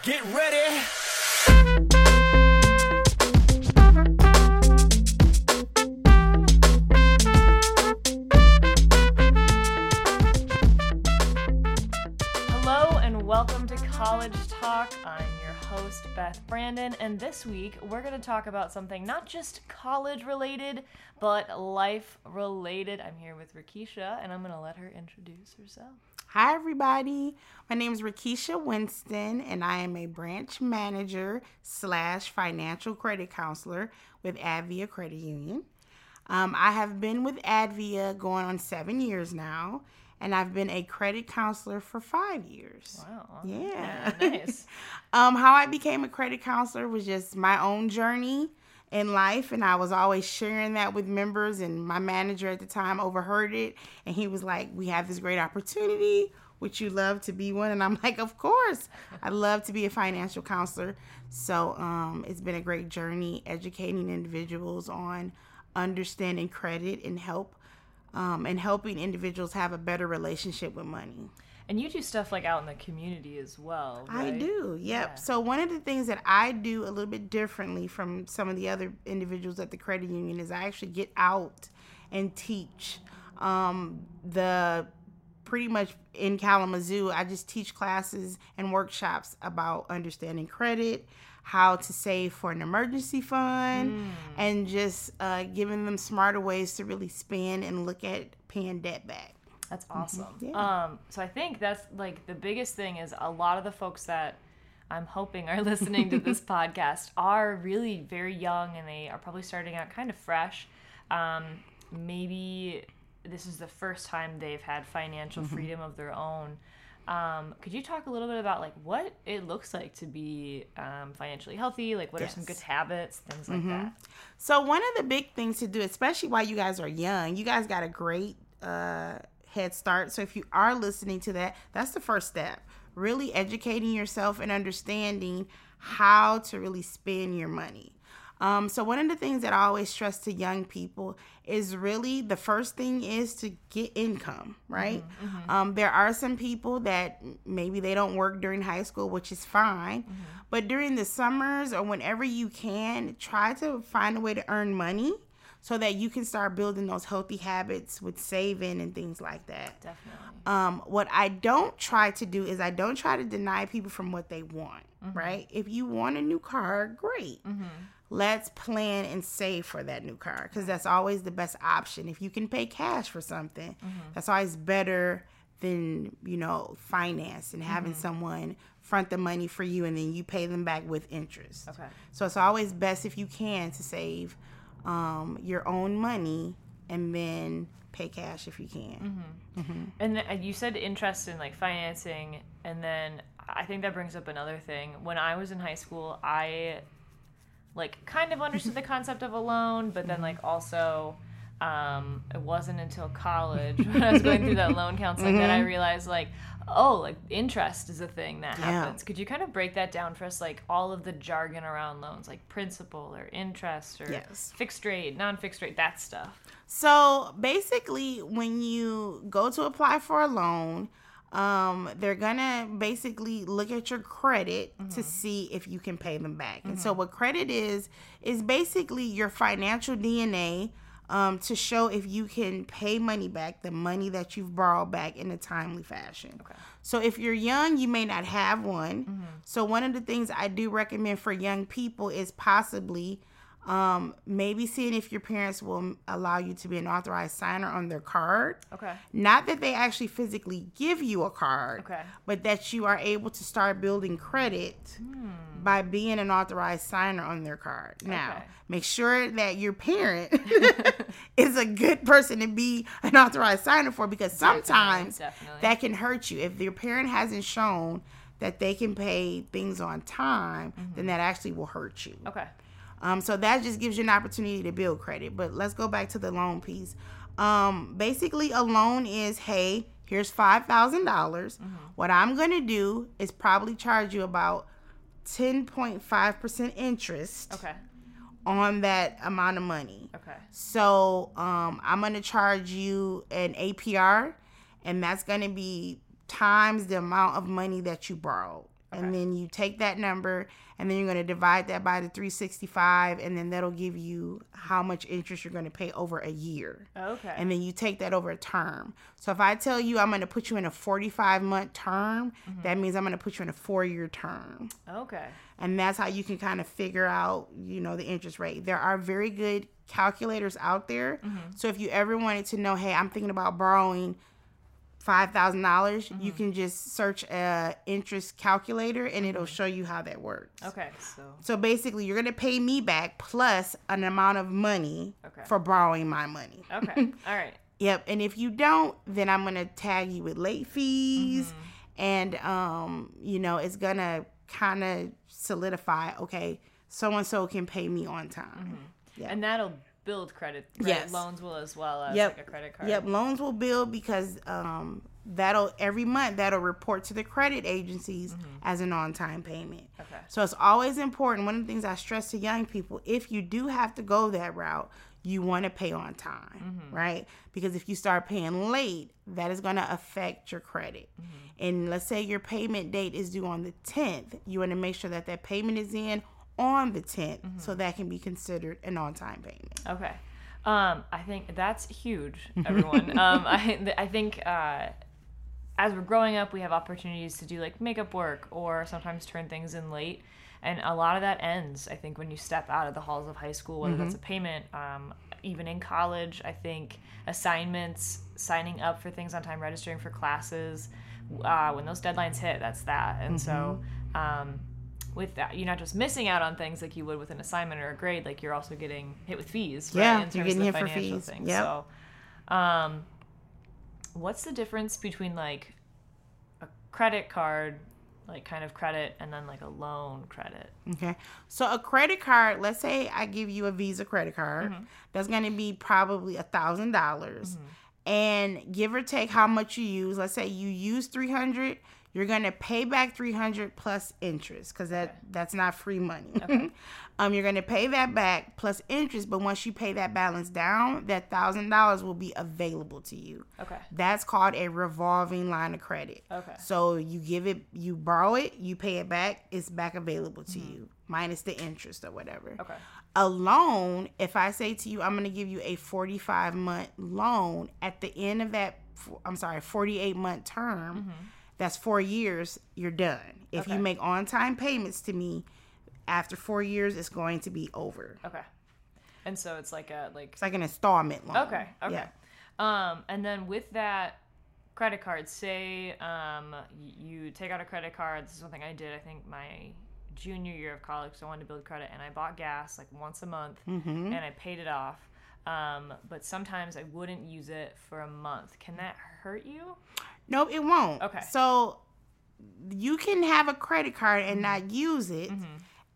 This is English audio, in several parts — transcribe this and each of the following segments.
Get ready. Hello and welcome to College Talk. I'm your host, Beth Brandon, and this week we're going to talk about something not just college related, but life related. I'm here with Rakisha, and I'm going to let her introduce herself. Hi, everybody. My name is Rakisha Winston, and I am a branch manager slash financial credit counselor with Advia Credit Union. Um, I have been with Advia going on seven years now, and I've been a credit counselor for five years. Wow. Yeah. nice. um, how I became a credit counselor was just my own journey in life, and I was always sharing that with members. And my manager at the time overheard it, and he was like, "We have this great opportunity. Would you love to be one?" And I'm like, "Of course, I'd love to be a financial counselor." So um, it's been a great journey educating individuals on understanding credit and help. Um, and helping individuals have a better relationship with money. And you do stuff like out in the community as well. I do, yep. Yeah. So one of the things that I do a little bit differently from some of the other individuals at the credit union is I actually get out and teach. Um, the pretty much in Kalamazoo, I just teach classes and workshops about understanding credit, how to save for an emergency fund, and just uh, giving them smarter ways to really spend and look at paying debt back. That's awesome. Yeah. Um, so I think that's like the biggest thing is a lot of the folks that I'm hoping are listening to this podcast are really very young and they are probably starting out kind of fresh. Um, maybe this is the first time they've had financial freedom of their own. Um, could you talk a little bit about like what it looks like to be um, financially healthy? Like, what are some good habits, things like that? So one of the big things to do, especially while you guys are young, you guys got a great uh, head start. So if you are listening to that, that's the first step. Really educating yourself and understanding how to really spend your money. Um, so one of the things that I always stress to young people is really the first thing is to get income, right? Um, there are some people that maybe they don't work during high school, which is fine, but during the summers or whenever you can, try to find a way to earn money so that you can start building those healthy habits with saving and things like that. Definitely. Um, what I don't try to do is I don't try to deny people from what they want, mm-hmm. right? If you want a new car, great. Mm-hmm. Let's plan and save for that new car because that's always the best option. If you can pay cash for something, mm-hmm. that's always better than, you know, finance and having someone front the money for you and then you pay them back with interest. Okay. So it's always best if you can to save um, your own money and then pay cash if you can. Mm-hmm. Mm-hmm. And th- and you said interest in like financing, and then I think that brings up another thing. When I was in high school, I like kind of understood the concept of a loan, but then mm-hmm. like also um, it wasn't until college when I was going through that loan counseling that I realized like oh like interest is a thing that Yeah. happens. Could you kind of break that down for us like all of the jargon around loans like principal or interest or Yes. fixed rate, non-fixed rate, that stuff. So basically, when you go to apply for a loan, um, they're gonna basically look at your credit to see if you can pay them back. And so, what credit is is basically your financial DNA um, to show if you can pay money back, the money that you've borrowed back in a timely fashion. Okay. So if you're young, you may not have one. So one of the things I do recommend for young people is possibly um, maybe seeing if your parents will allow you to be an authorized signer on their card. Okay. Not that they actually physically give you a card, Okay. but that you are able to start building credit by being an authorized signer on their card. Now, Okay. make sure that your parent is a good person to be an authorized signer for because sometimes definitely. that can hurt you. If your parent hasn't shown that they can pay things on time, then that actually will hurt you. Okay. Um, so that just gives you an opportunity to build credit. But let's go back to the loan piece. Um, basically, a loan is hey, here's five dollars. What I'm gonna do is probably charge you about ten point five percent interest Okay. on that amount of money. Okay. So um, I'm gonna charge you an APR, and that's gonna be times the amount of money that you borrowed. And then you take that number and then you're going to divide that by the 365 and then that'll give you how much interest you're going to pay over a year. Okay. And then you take that over a term. So if I tell you I'm going to put you in a 45 month term, mm-hmm. that means I'm going to put you in a 4 year term. okay. And that's how you can kind of figure out, you know, the interest rate. There are very good calculators out there. Mm-hmm. So if you ever wanted to know, hey, I'm thinking about borrowing five thousand dollars, you mm-hmm. can just search a interest calculator and it'll mm-hmm. show you how that works. Okay. So So basically, you're gonna pay me back plus an amount of money Okay. for borrowing my money. okay. All right. Yep. And if you don't, then I'm gonna tag you with late fees, mm-hmm. and um, you know, it's gonna kind of solidify. Okay, so and so can pay me on time. Yeah. And that'll build credit. Right? Yes. Loans will as well as Yep. like a credit card. Yep, loans will build because um, that'll every month that'll report to the credit agencies mm-hmm. as an on-time payment. Okay. So it's always important. One of the things I stress to young people: if you do have to go that route, you want to pay on time, mm-hmm. right? Because if you start paying late, that is going to affect your credit. Mm-hmm. And let's say your payment date is due on the 10th, you want to make sure that that payment is in on the 10th, so that can be considered an on-time payment. Okay. Um, I think that's huge, everyone. um, I, I think uh, as we're growing up, we have opportunities to do like makeup work or sometimes turn things in late. And a lot of that ends, I think, when you step out of the halls of high school, whether that's a payment, um, even in college, I think assignments, signing up for things on time, registering for classes, uh, when those deadlines hit, that's that. And so, um, with that, you're not just missing out on things like you would with an assignment or a grade, like you're also getting hit with fees. Right? Yeah, in you're getting hit for fees. things. Yep. So, um, what's the difference between like a credit card, like kind of credit, and then like a loan credit? Okay. So a credit card, let's say I give you a Visa credit card, that's going to be probably a thousand dollars, and give or take how much you use. Let's say you use three hundred, you're going to pay back three hundred plus interest because that that's not free money. Okay. um, you're going to pay that back plus interest, but once you pay that balance down, that thousand dollars will be available to you. Okay. That's called a revolving line of credit. Okay. So you give it, you borrow it, you pay it back, it's back available to you, minus the interest or whatever. Mm-hmm. Okay. A loan, if I say to you, I'm going to give you a 45 month loan at the end of that, I'm sorry, 48 month term, that's four years, you're done. If you Mm-hmm. Make on time payments to me, after four years, it's going to be over. Okay. And so it's like a like It's like an installment loan. Okay. Okay. Yeah. Um, and then with that credit card, say um, you take out a credit card. This is something I did. I think my junior year of college. So I wanted to build credit, and I bought gas like once a month, Mm-hmm. and I paid it off. Um, but sometimes I wouldn't use it for a month. Can that hurt you? Nope, it won't. Okay. So you can have a credit card and not use it, mm-hmm.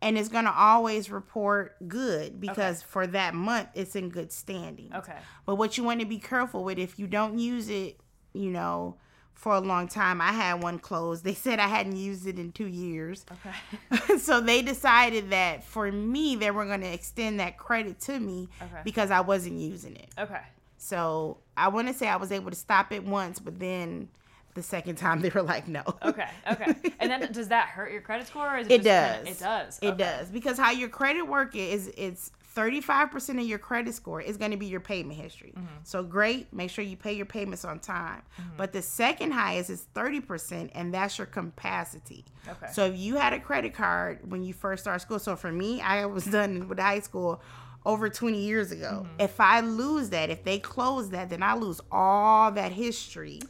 and it's gonna always report good because for that month it's in good standing. Okay. But what you want to be careful with if you don't use it, you know, for a long time. I had one closed. They said I hadn't used it in two years. Okay. so they decided that for me, they were going to extend that credit to me Okay. because I wasn't using it. okay. So I want to say I was able to stop it once, but then the second time they were like, no. Okay. Okay. and then does that hurt your credit score? Or is It just kinda- does. it does. It Okay. does because how your credit work is it's 35% of your credit score is going to be your payment history. Mm-hmm. So great, make sure you pay your payments on time. But the second highest is 30% and that's your capacity. Okay. So if you had a credit card when you first started school, so for me, I was done with high school over 20 years ago. Mm-hmm. If I lose that, if they close that, then I lose all that history.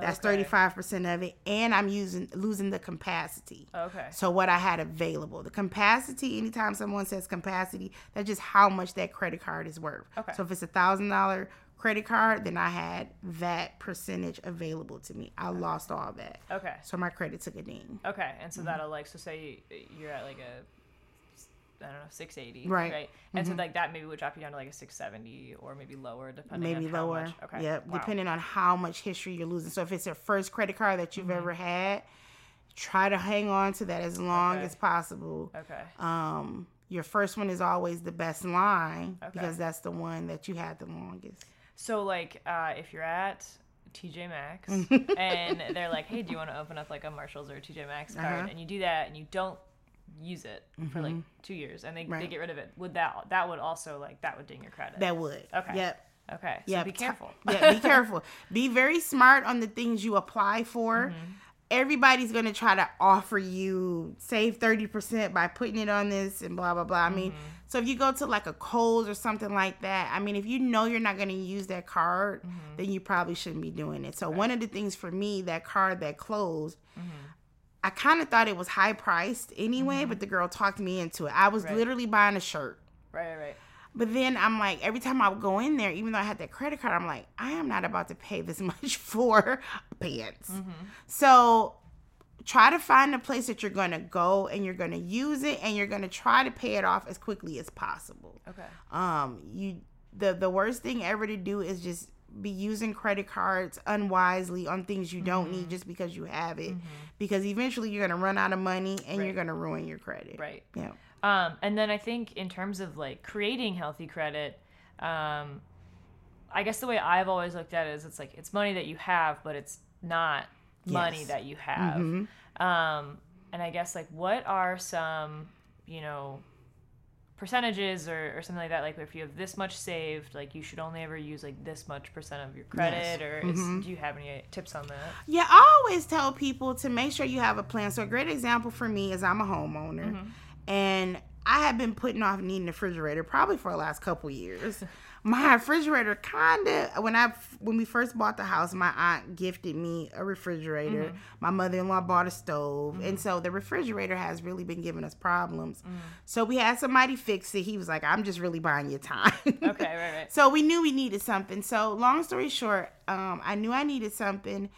That's 35% of it and I'm using losing the capacity. Okay. So what I had available, the capacity. Anytime someone says capacity, that's just how much that credit card is worth. Okay. So if it's a thousand dollar credit card, then I had that percentage available to me. I lost all that. Okay. So my credit took a ding. Okay, and so Mm-hmm. that'll like so say you're at like a I don't know six eighty, Right. Right, and so like that maybe would drop you down to like a six seventy or maybe lower depending Maybe on how lower. much. Okay, Yep. wow. Depending on how much history you're losing. So if it's your first credit card that you've ever had, try to hang on to that as long Okay. as possible. Okay, Um, your first one is always the best line Okay. because that's the one that you had the longest. so like uh, if you're at TJ Maxx and they're like, "Hey, do you want to open up like a Marshalls or a TJ Maxx card?" Uh-huh. And you do that, and you don't use it for like two years, and they, they get rid of it. Would that that would also like that would ding your credit? That would. Okay. Yep. okay, so Yeah, be careful. yeah, be careful. Be very smart on the things you apply for. Mm-hmm. Everybody's going to try to offer you save 30% by putting it on this and blah, blah, blah. I mean, Mm-hmm. so if you go to like a Kohl's or something like that, I mean, if you know you're not going to use that card, Mm-hmm. then you probably shouldn't be doing it. So, one of the things for me, that card that closed, Mm-hmm. I kind of thought it was high priced anyway, but the girl talked me into it. I was Right. literally buying a shirt. Right, right. But then I'm like, every time I would go in there, even though I had that credit card, I'm like, I am not about to pay this much for pants. So try to find a place that you're going to go and you're going to use it and you're going to try to pay it off as quickly as possible. Okay. Um, you the the worst thing ever to do is just be using credit cards unwisely on things you don't need just because you have it because eventually you're going to run out of money and you're going to ruin your credit. Right. Yeah. Um, and then I think in terms of like creating healthy credit, um, I guess the way I've always looked at it is it's like it's money that you have, but it's not money that you have. Um, and I guess like what are some, you know, percentages or, or something like that? Like if you have this much saved, like you should only ever use like this much percent of your credit, or is, mm-hmm. do you have any tips on that? Yeah, I always tell people to make sure you have a plan. So a great example for me is I'm a homeowner, mm-hmm. and I have been putting off needing a refrigerator probably for the last couple years. My refrigerator kind of when I when we first bought the house, my aunt gifted me a refrigerator. My mother in law bought a stove, and so the refrigerator has really been giving us problems. So we had somebody fix it. He was like, "I'm just really buying your time." Okay, right, right. So we knew we needed something. So long story short, um, I knew I needed something.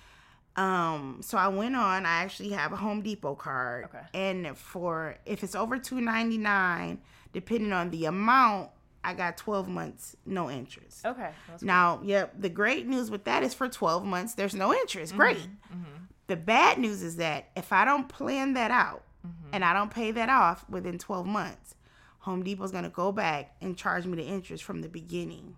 Um, so I went on. I actually have a Home Depot card, Okay. and for if it's over two ninety nine, depending on the amount, I got twelve months no interest. Okay. That's Now, yep, the great news with that is for 12 months, there's no interest. Mm-hmm. Great. The bad news is that if I don't plan that out Mm-hmm. and I don't pay that off within 12 months, Home Depot's going to go back and charge me the interest from the beginning.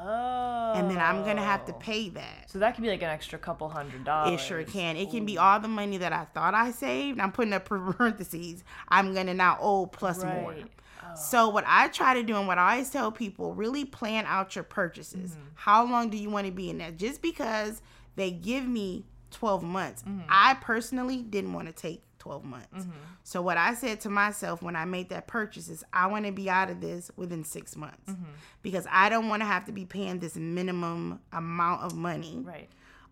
Oh. And then I'm going to have to pay that. So that could be like an extra couple hundred dollars. It sure can. It can be all the money that I thought I saved. I'm putting up parentheses. I'm going to now owe plus more. Right. Oh. So what I try to do and what I always tell people, really plan out your purchases. Mm-hmm. How long do you want to be in that? Just because they give me 12 months, Mm-hmm. I personally didn't want to take 12 months. Mm-hmm. So what I said to myself when I made that purchase is I want to be out of this within 6 months. Mm-hmm. Because I don't want to have to be paying this minimum amount of money. Right.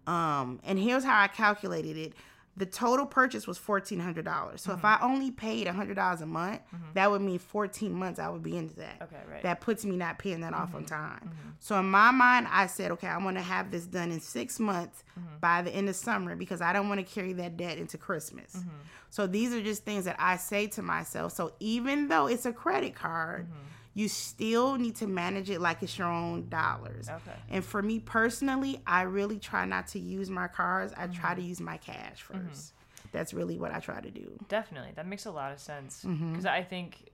Um, and here's how I calculated it. The total purchase was fourteen hundred dollars. So if mm-hmm. I only paid hundred dollars a month, mm-hmm. that would mean fourteen months I would be into that. Okay, right. That puts me not paying that off on mm-hmm. time. So in my mind, I said, okay, I want to have this done in six months by the end of summer because I don't want to carry that debt into Christmas. So these are just things that I say to myself. So even though it's a credit card, you still need to manage it like it's your own dollars. Okay. And for me personally, I really try not to use my cards. I try to use my cash 1st That's really what I try to do. Definitely. That makes a lot of sense. Mm-hmm. Because I think,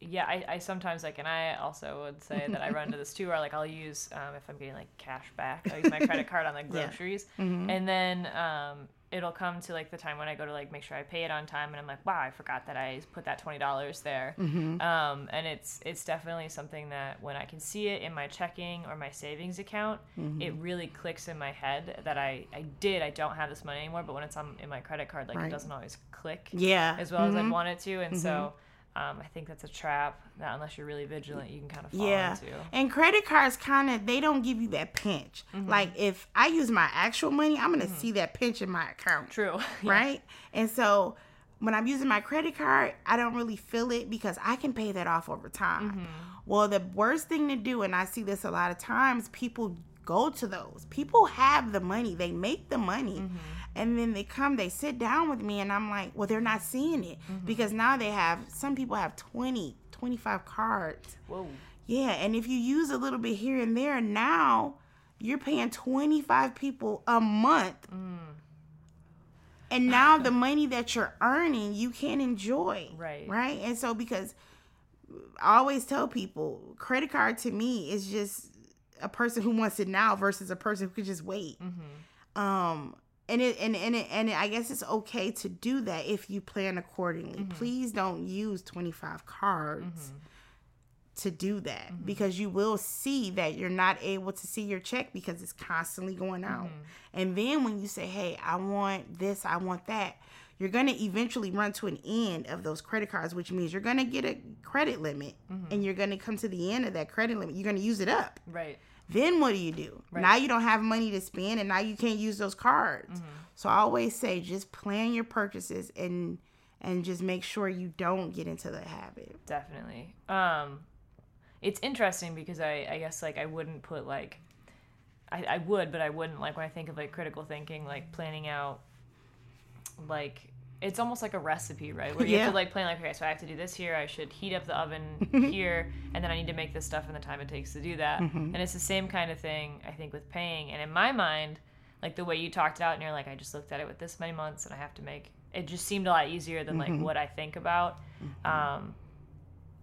yeah, I, I sometimes like, and I also would say that I run into this too, where like I'll use, um, if I'm getting like cash back, I'll use my credit card on like Yeah. groceries. Mm-hmm. And then um, it'll come to like the time when I go to like make sure I pay it on time. And I'm like, wow, I forgot that I put that $20 there. Mm-hmm. Um, and it's, it's definitely something that when I can see it in my checking or my savings account, Mm-hmm. it really clicks in my head that I, I did, I don't have this money anymore. But when it's on in my credit card, like Right. it doesn't always click Yeah. as well as Mhm. I'd want it to. And so um, I think that's a trap that unless you're really vigilant, you can kind of fall Yeah. into. And credit cards kind of they don't give you that pinch. Mm-hmm. Like if I use my actual money, I'm going to see that pinch in my account. True. Yeah. right? And so when I'm using my credit card, I don't really feel it because I can pay that off over time. Mm-hmm. Well, the worst thing to do, and I see this a lot of times, people go to those. People have the money, they make the money. Mm-hmm. And then they come, they sit down with me, and I'm like, well, they're not seeing it Mm-hmm. because now they have, some people have 20, 25 cards. Whoa. Yeah, and if you use a little bit here and there, now you're paying 25 people a month. Mm. And now the money that you're earning, you can't enjoy. Right. Right? And so because I always tell people, credit card to me is just a person who wants it now versus a person who could just wait. Mm-hmm. Um, and it and and it, and it, I guess it's okay to do that if you plan accordingly. Mm-hmm. Please don't use twenty five cards Mm-hmm. to do that because you will see that you're not able to see your check because it's constantly going out. Mm-hmm. And then when you say, "Hey, I want this, I want that," you're going to eventually run to an end of those credit cards, which means you're going to get a credit limit Mm-hmm. and you're going to come to the end of that credit limit. You're going to use it up. Right. Then what do you do? Right. Now you don't have money to spend and now you can't use those cards. Mm-hmm. So I always say just plan your purchases and and just make sure you don't get into the habit. Definitely. Um, it's interesting because I, I guess like I wouldn't put like, I, I would, but I wouldn't like when I think of like critical thinking, like planning out, like it's almost like a recipe, right? Where you have to like plan like, okay, so I have to do this here. I should heat up the oven here, and then I need to make this stuff in the time it takes to do that. Mm-hmm. And it's the same kind of thing I think with paying. And in my mind, like the way you talked it out, and you're like, I just looked at it with this many months, and I have to make. It just seemed a lot easier than like mm-hmm. what I think about. Mm-hmm. Um,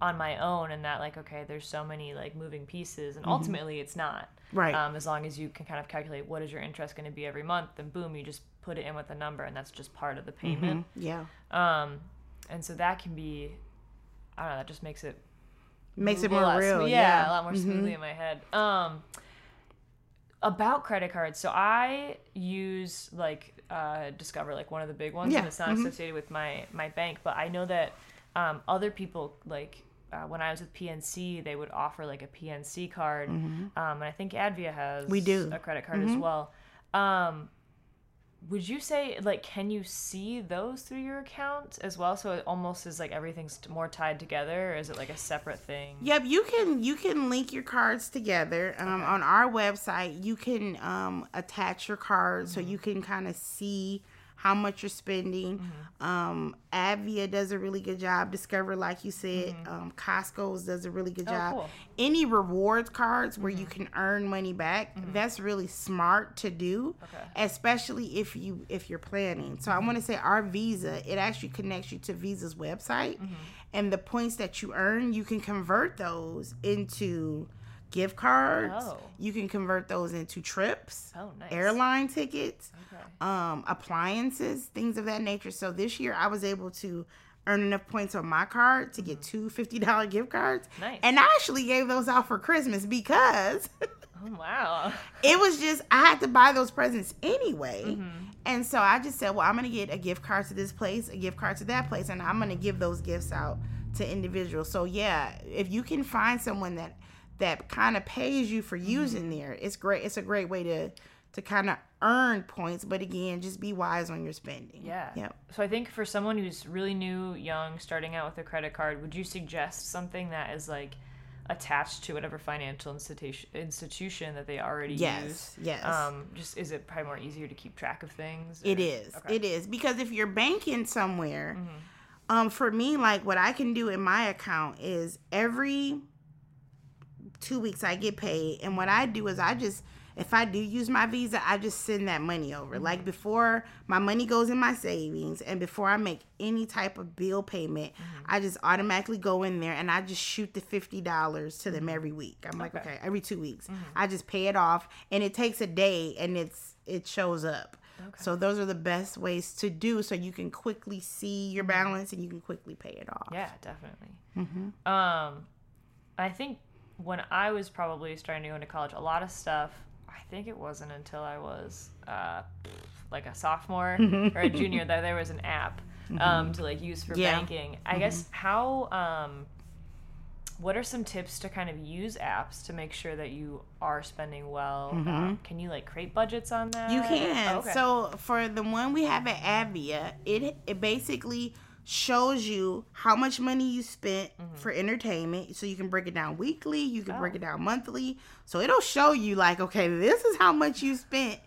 on my own and that like okay there's so many like moving pieces and ultimately it's not Right. um, as long as you can kind of calculate what is your interest going to be every month then boom you just put it in with a number and that's just part of the payment yeah. um, and so that can be i don't know that just makes it Makes it more real. yeah. Mm-hmm. a lot more smoothly in my head. Um, about credit cards, so I use like uh, Discover, like one of the big ones, Yeah, and it's not mhm. associated with my my bank. But I know that um, other people like. Uh, when I was with PNC, they would offer like a PNC card, um, and I think Advia has Mm-hmm. We do. Mm-hmm. a credit card as well. Um, would you say like can you see those through your account as well? So it almost is like everything's more tied together, or is it like a separate thing? Yep, you can you can link your cards together. Um, On our website, you can um, attach your cards so you can kind of see how much you're spending. Um, Advia does a really good job. Discover, like you said, um, Costco's does a really good Oh, job. cool. Any rewards cards where you can earn money back, that's really smart to do, Okay. especially if you if you're planning. So I want to say our Visa, it actually connects you to Visa's website, Mm-hmm. and the points that you earn, you can convert those into gift cards. Oh. You can convert those into trips, Oh, nice. airline tickets, Okay. um, appliances, things of that nature. So this year I was able to earn enough points on my card to get two $50 gift cards. Mm-hmm. Nice. And I actually gave those out for Christmas because Oh wow. it was just I had to buy those presents anyway. Mm-hmm. And so I just said, well, I'm gonna get a gift card to this place, a gift card to that place, and I'm gonna give those gifts out to individuals. So yeah, if you can find someone that that kind of pays you for Mm-hmm. using there, it's great. It's a great way to to kind of earn points, but again, just be wise on your spending. Yeah. Yep. So I think for someone who's really new, young, starting out with a credit card, would you suggest something that is like attached to whatever financial institution institution that they already Yes. use? Yes. Yes. Um, just is it probably more easier to keep track of things? It or- is. Okay. It is because if you're banking somewhere, Mm-hmm. um, for me, like what I can do in my account is every two weeks I get paid, and what I do is I just if I do use my Visa, I just send that money over. Mm-hmm. Like before my money goes in my savings, and before I make any type of bill payment, Mm-hmm. I just automatically go in there and I just shoot the fifty dollars to them every week. I'm like, Mm-hmm. Okay. okay, every two weeks, Mm-hmm. I just pay it off, and it takes a day, and it's it shows up. Okay. So those are the best ways to do so you can quickly see your balance and you can quickly pay it off. Mm-hmm. Yeah, definitely. Mm-hmm. Um, I think when I was probably starting to go into college, a lot of stuff. I think it wasn't until I was uh, like a sophomore or a junior that there was an app um, to like use for Yeah. banking. I guess how. Um, what are some tips to kind of use apps to make sure that you are spending well? Um, can you like create budgets on that? You can. Oh, okay. So for the one we have at Advia, it it basically shows you how much money you spent for entertainment. So you can break it down weekly, you can break Mm-hmm. Oh. it down monthly. So it'll show you like, okay, this is how much you spent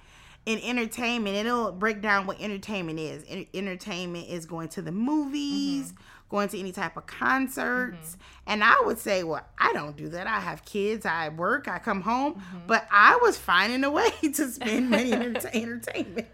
in entertainment. It'll break down what entertainment is. Entertainment is going to the movies, Mm-hmm. Going to any type of concerts. And I would say, well, I don't do that. I have kids, I work, I come home, Mm-hmm. but I was finding a way to spend money in entertainment.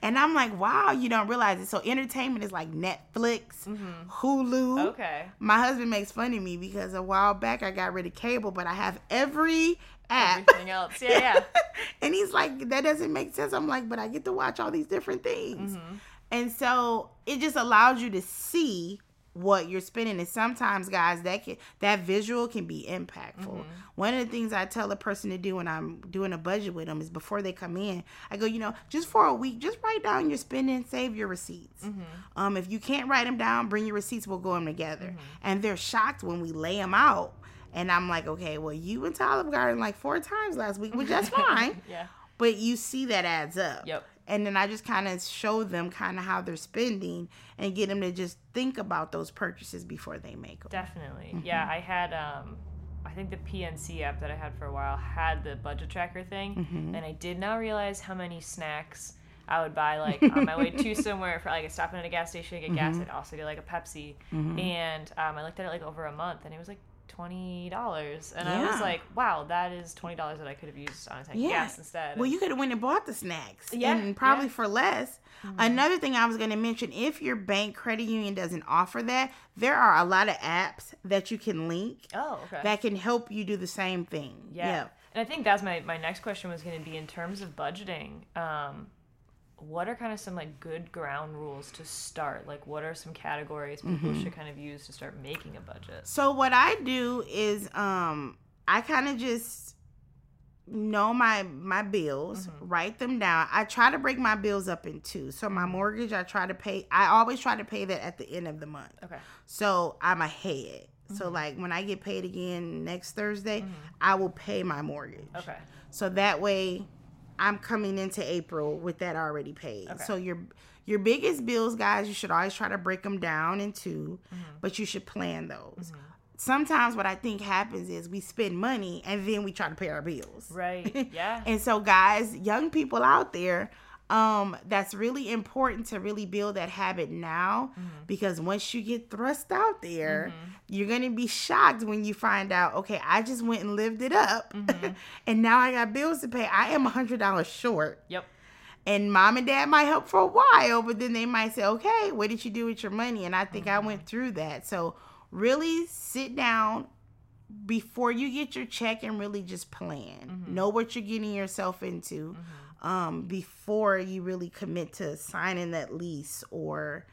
And I'm like, wow, you don't realize it. So entertainment is like Netflix, Hulu. Mm-hmm. okay. My husband makes fun of me because a while back I got rid of cable, but I have every app. Everything else. Yeah, yeah. and he's like, that doesn't make sense. I'm like, but I get to watch all these different things. Mm-hmm. And so it just allows you to see what you're spending and sometimes guys that can that visual can be impactful Mm-hmm. one of the things i tell a person to do when i'm doing a budget with them is before they come in i go you know just for a week just write down your spending save your receipts Mm-hmm. um if you can't write them down bring your receipts we'll go them together Mm-hmm. and they're shocked when we lay them out and i'm like okay well you went to olive garden like four times last week which that's fine Yeah. but you see that adds up. Yep. And then I just kind of show them kind of how they're spending and get them to just think about those purchases before they make them. Definitely. Yeah, I had um I think the PNC app that I had for a while had the budget tracker thing and I did not realize how many snacks I would buy like on my way to somewhere for like a stopping at a gas station to get gas. I'd also get like a Pepsi, and um, I looked at it like over a month, and it was like twenty dollars, and I was like, wow, that is twenty dollars that I could have used on a tank of Yeah. gas instead. Well, you could have went and bought the snacks. Yeah, And probably yeah. Mm-hmm. for less. Another thing I was going to mention if your bank credit union doesn't offer that, there are a lot of apps that you can link oh, okay. that can help you do the same thing. Yeah. And I think that's my, my next question was going to be in terms of budgeting. Um, what are kind of some like good ground rules to start? Like, what are some categories people Mm-hmm. should kind of use to start making a budget? So what I do is um I kind of just know my my bills, Mm-hmm. write them down. I try to break my bills up in two. So my mortgage I try to pay I always try to pay that at the end of the month. Okay. So I'm ahead. So Mm-hmm. like when I get paid again next Thursday, I will pay my mortgage. Okay. So that way I'm coming into April with that already paid. Okay. So your your biggest bills, guys, you should always try to break them down in 2 Mm-hmm. but you should plan those. Sometimes what I think happens is we spend money and then we try to pay our bills. Right. Yeah. And so guys, young people out there, um, that's really important to really build that habit now Mm-hmm. because once you get thrust out there, you're gonna be shocked when you find out, okay, I just went and lived it up Mm-hmm. and now I got bills to pay. I am a hundred dollars short. yep. And mom and dad might help for a while, but then they might say, okay, what did you do with your money? And I think I went through that. So really sit down before you get your check and really just plan. Know what you're getting yourself into um, before you really commit to signing that lease or,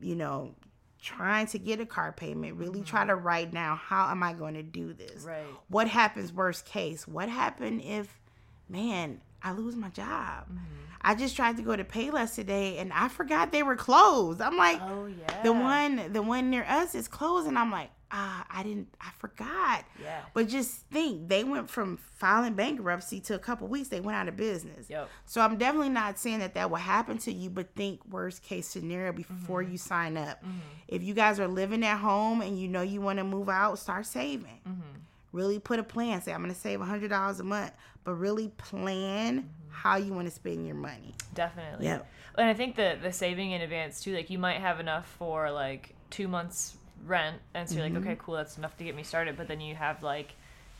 you know, trying to get a car payment. Really try to write down how am I going to do this? Right. What happens worst case? What happened if, man, I lose my job? I just tried to go to Payless today and I forgot they were closed. I'm like, Oh yeah. the one the one near us is closed and i'm like ah i didn't i forgot Yeah. but just think they went from filing bankruptcy to a couple weeks they went out of business Yep. so i'm definitely not saying that that will happen to you but think worst case scenario before Mm-hmm. you sign up if you guys are living at home and you know you want to move out start saving Mm-hmm. really put a plan say i'm going to save $100 a month but really plan how you want to spend your money Definitely. Yeah. And I think the the saving in advance too, like you might have enough for like two months rent, and so you're Mm-hmm. like, okay, cool, that's enough to get me started. But then you have like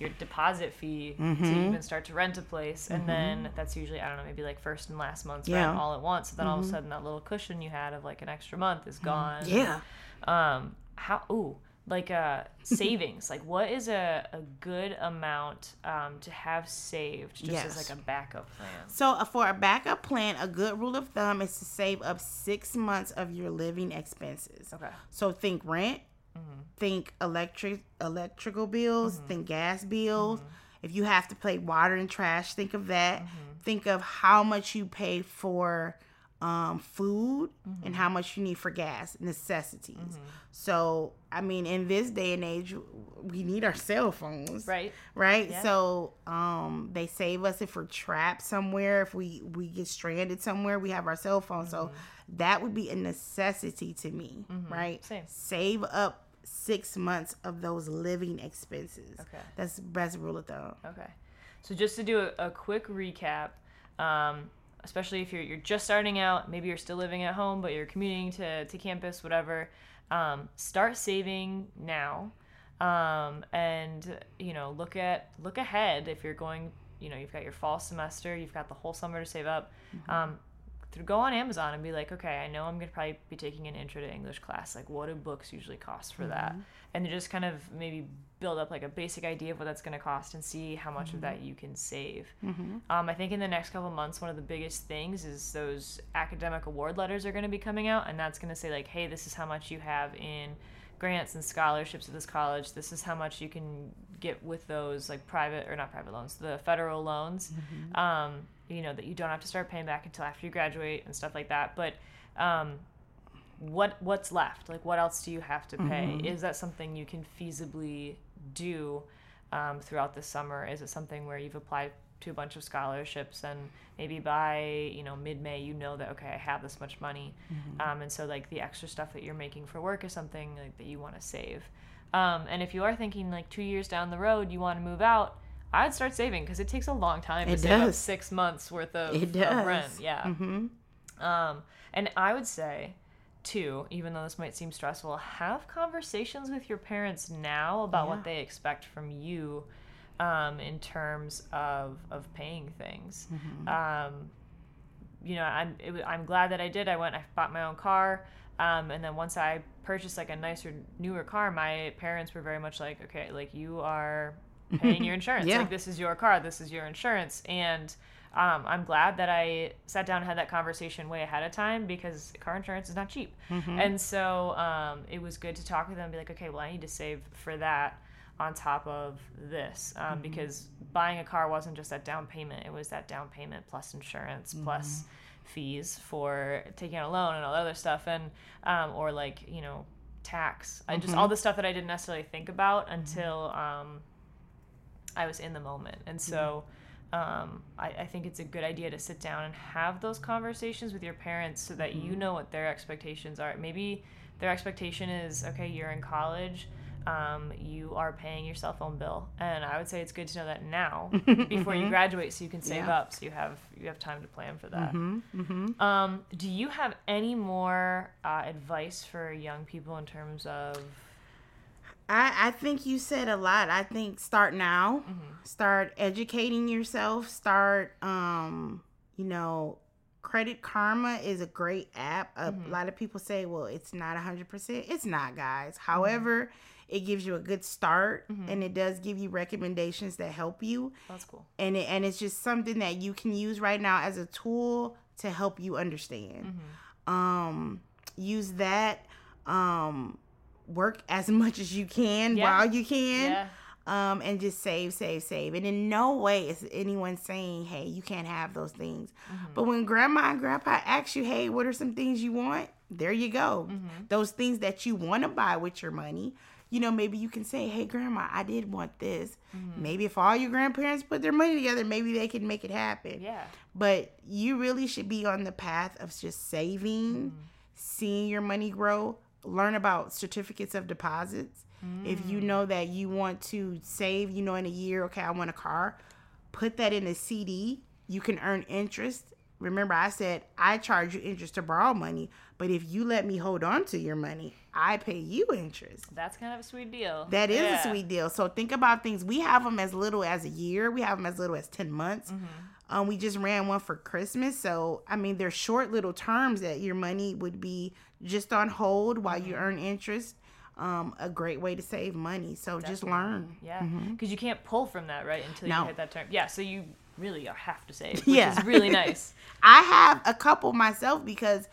your deposit fee Mm-hmm. to even start to rent a place, and then that's usually I don't know, maybe like first and last month's Yeah. Mm-hmm. rent all at once. So then all of a sudden that little cushion you had of like an extra month is gone. yeah Um. How? Ooh. Like uh savings. like what is a, a good amount um to have saved just as like a backup plan. So, uh, for a backup plan, a good rule of thumb is to save up six months of your living expenses. Okay. So, think rent, think electric electrical bills, think gas bills. If you have to pay water and trash, think of that. Think of how much you pay for um, food and how much you need for gas, necessities. So, I mean, in this day and age, we need our cell phones Right. right Yeah. so um they save us if we're trapped somewhere if we we get stranded somewhere we have our cell phone so Mm-hmm. that would be a necessity to me right Same. save up six months of those living expenses Okay. that's best rule of thumb Okay. So just to do a, a quick recap, um, especially if you're, you're just starting out, maybe you're still living at home, but you're commuting to, to campus, whatever, um, start saving now. Um, and, you know, look at, look ahead if you're going, you know, you've got your fall semester, you've got the whole summer to save up. Um, through go on Amazon and be like, okay, I know I'm gonna probably be taking an intro to English class. Like, what do books usually cost for that? And to just kind of maybe build up like a basic idea of what that's gonna cost and see how much of that you can save. Um, I think in the next couple months, one of the biggest things is those academic award letters are gonna be coming out, and that's gonna say like, hey, this is how much you have in grants and scholarships at this college. This is how much you can get with those like private or not private loans, the federal loans. Um, you know that you don't have to start paying back until after you graduate and stuff like that. But um, what what's left? Like what else do you have to pay? Is that something you can feasibly do um, throughout the summer? Is it something where you've applied to a bunch of scholarships and maybe by you know mid-May you know that okay I have this much money, um, and so like the extra stuff that you're making for work is something like that you want to save. Um, and if you are thinking like two years down the road you want to move out, I'd start saving because it takes a long time to It save up does. six months worth of, It of does. rent. Yeah. Mm-hmm. Um, and I would say, too, even though this might seem stressful, have conversations with your parents now about Yeah. what they expect from you um, in terms of of paying things. Mm-hmm. Um, you know, I'm it, I'm glad that I did. I went, I bought my own car, um, and then once I purchased like a nicer, newer car, my parents were very much like, okay, like you are paying your insurance. Yeah. Like this is your car, this is your insurance, and um, I'm glad that I sat down and had that conversation way ahead of time because car insurance is not cheap. And so um, it was good to talk with them and be like, okay, well, I need to save for that on top of this um, because buying a car wasn't just that down payment, it was that down payment plus insurance plus fees for taking out a loan and all that other stuff, and um, or like, you know, tax. I just all the stuff that I didn't necessarily think about until. Um, I was in the moment. And so um, I, I think it's a good idea to sit down and have those conversations with your parents so that you know what their expectations are. Maybe their expectation is okay, you're in college. Um, you are paying your cell phone bill, and I would say it's good to know that now before you graduate, so you can save Yeah. up, so you have you have time to plan for that. Mm-hmm. Um, do you have any more uh, advice for young people in terms of I, I think you said a lot. I think start now. Mm-hmm. Start educating yourself. Start, um, you know, Credit Karma is a great app. A Mm-hmm. lot of people say, well, it's not 100%. It's not, guys. Mm-hmm. However, it gives you a good start and it does give you recommendations that help you. that's cool? And, it, and it's just something that you can use right now as a tool to help you understand. Mm-hmm. Um, use that. Um, work as much as you can Yeah. while you can Yeah. um, and just save, save, save. And in no way is anyone saying, hey, you can't have those things. Mm-hmm. But when grandma and grandpa ask you, hey, what are some things you want? There you go. Mm-hmm. Those things that you want to buy with your money. You know, maybe you can say, hey, grandma, I did want this. Mm-hmm. Maybe if all your grandparents put their money together, maybe they can make it happen. Yeah. But you really should be on the path of just saving, seeing your money grow, learn about certificates of deposits. If you know that you want to save, you know, in a year, okay, I want a car, put that in a CD. You can earn interest. Remember, I said I charge you interest to borrow money, but if you let me hold on to your money, I pay you interest. That's kind of a sweet deal. That is Yeah. a sweet deal. So think about things. We have them as little as a year. We have them as little as 10 months. Mm-hmm. Um, we just ran one for Christmas. So, I mean, they're short little terms that your money would be just on hold while you Mm-hmm. earn interest. Um, a great way to save money. So just learn. Yeah, because you can't pull from that right until you No. hit that term. Yeah, so you really have to save, which Yeah. is really nice. I have a couple myself because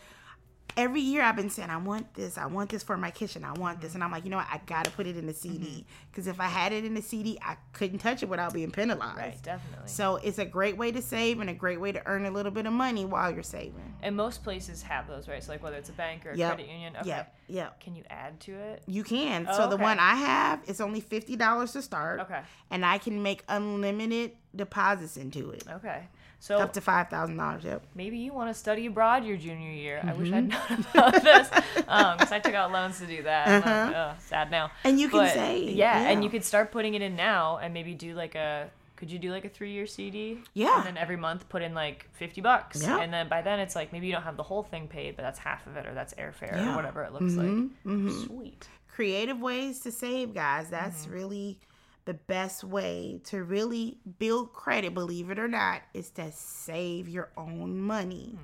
every year I've been saying, I want this, I want this for my kitchen, I want this. And I'm like, you know what? I got to put it in the CD. Mm-hmm. Because if I had it in the CD, I couldn't touch it without being penalized. Right, definitely. So it's a great way to save and a great way to earn a little bit of money while you're saving. and most places have those, right? So like whether it's a bank or a Yep. credit union. Okay. Yep. Yep. Can you add to it? You can. Oh, so the one I have is only fifty dollars to start. Okay. And I can make unlimited deposits into it. Okay. So Up to five thousand dollars. Yep. maybe you want to study abroad your junior year. I wish I'd Mm-hmm. known about this because I took out loans to do that. and I'm, uh, sad now. And you can But, save, Yeah, and you could start putting it in now and maybe do like a. Could you do like a three year CD? Yeah. And then every month put in like 50 bucks. Yeah. And then by then it's like maybe you don't have the whole thing paid, but that's half of it or that's airfare Yeah. or whatever it looks Mm-hmm. like. Sweet. Creative ways to save, guys. That's Mm-hmm. really the best way to really build credit, believe it or not, is to save your own money.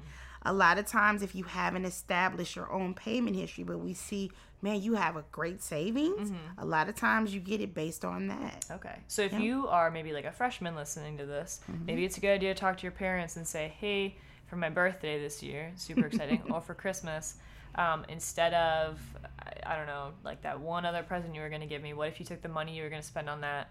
a lot of times if you haven't established your own payment history, but we see, man, you have a great savings, Mm-hmm. a lot of times you get it based on that. Okay. So if you are maybe like a freshman listening to this, maybe it's a good idea to talk to your parents and say, hey, for my birthday this year, super exciting, or for Christmas, um, instead of, I, I don't know, like that one other present you were going to give me, what if you took the money you were going to spend on that?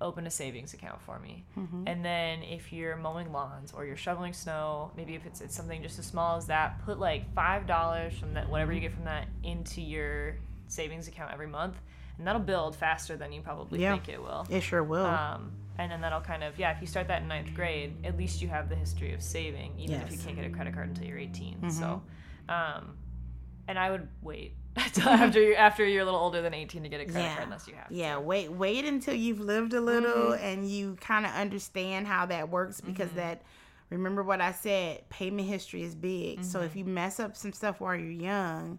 Open a savings account for me, and then if you're mowing lawns or you're shoveling snow, maybe if it's, it's something just as small as that, put like five dollars from that whatever you get from that into your savings account every month, and that'll build faster than you probably Yeah. think it will. It sure will. Um, and then that'll kind of yeah. If you start that in ninth grade, at least you have the history of saving, even if you Mm-hmm. can't get a credit card until you're 18. So, um, and I would wait until after you after you're a little older than 18 to get a credit Yeah. card unless you have. Yeah, wait wait until you've lived a little Mm-hmm. and you kind of understand how that works because that remember what I said, payment history is big. So Mm-hmm. if you mess up some stuff while you're young,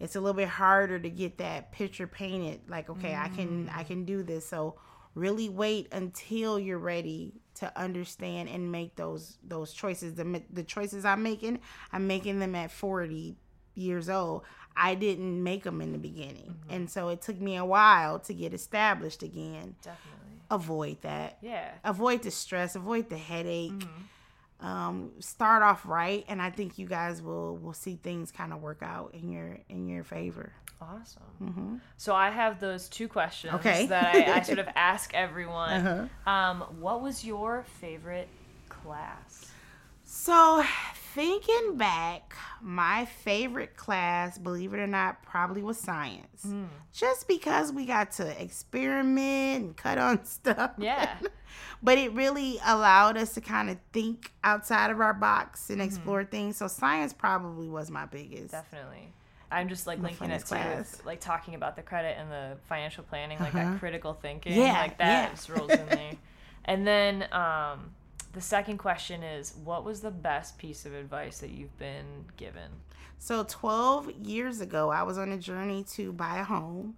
it's a little bit harder to get that picture painted like okay, I can. I can do this. So really wait until you're ready to understand and make those those choices. The the choices I'm making, I'm making them at 40 years old. I didn't make them in the beginning. And so it took me a while to get established again. Definitely. Avoid that. Yeah. Avoid the stress, avoid the headache. Mm-hmm. Um, start off right and I think you guys will will see things kind of work out in your in your favor. Awesome. So I have those two questions Mm-hmm. Okay. that I, I sort of ask everyone. Uh-huh. Um, what was your favorite class? So, thinking back, my favorite class, believe it or not, probably was science. Just because we got to experiment and cut on stuff. Yeah. but it really allowed us to kind of think outside of our box and explore things. So, science probably was my biggest. Definitely. I'm just like My linking it to class. like talking about the credit and the financial planning, like Uh-huh. that critical thinking, Yeah, like that yeah. just rolls in there. And then um, the second question is, what was the best piece of advice that you've been given? So 12 years ago, I was on a journey to buy a home.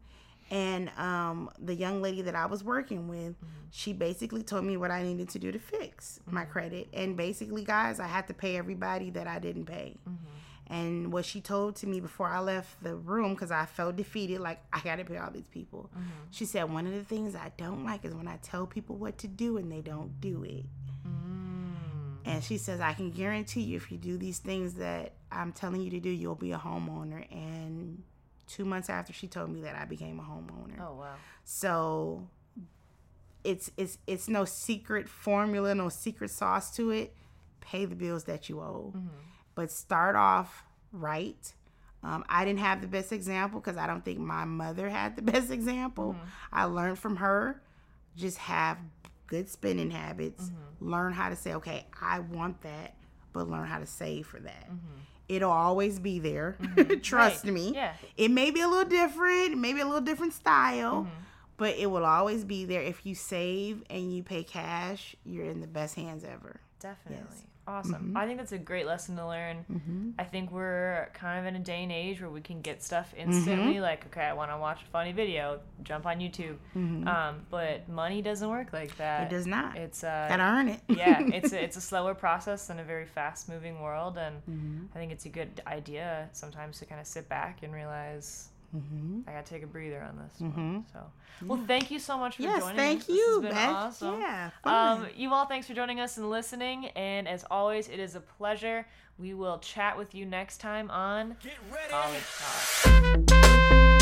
And um, the young lady that I was working with, mm-hmm. she basically told me what I needed to do to fix my mm-hmm. credit. And basically, guys, I had to pay everybody that I didn't pay. Mm-hmm. And what she told to me before I left the room, because I felt defeated, like I got to pay all these people. She said, One of the things I don't like is when I tell people what to do and they don't do it. And she says, I can guarantee you, if you do these things that I'm telling you to do, you'll be a homeowner. And two months after she told me that, I became a homeowner. Oh wow. So it's it's it's no secret formula, no secret sauce to it. Pay the bills that you owe, but start off right. Um, I didn't have the best example because I don't think my mother had the best example. I learned from her. Just have good spending habits. Mm-hmm. Learn how to say, okay, I want that, but learn how to save for that. Mm-hmm. It'll always be there. Mm-hmm. Trust Right. me. Yeah. It may be a little different, maybe a little different style, but it will always be there. If you save and you pay cash, you're in the best hands ever. Definitely. Awesome. Mm-hmm. I think that's a great lesson to learn. Mm-hmm. I think we're kind of in a day and age where we can get stuff instantly. Mm-hmm. Like, okay, I want to watch a funny video, jump on YouTube. Um, but money doesn't work like that. It does not. It's uh, Gotta earn it. yeah, it's a, it's a slower process than a very fast moving world, and I think it's a good idea sometimes to kind of sit back and realize I gotta take a breather on this one. So, well, thank you so much for yes, joining thank us. you, This has been Beth. awesome. Yeah. Um, you all, thanks for joining us and listening. And as always, it is a pleasure. We will chat with you next time on Get ready. College Talk.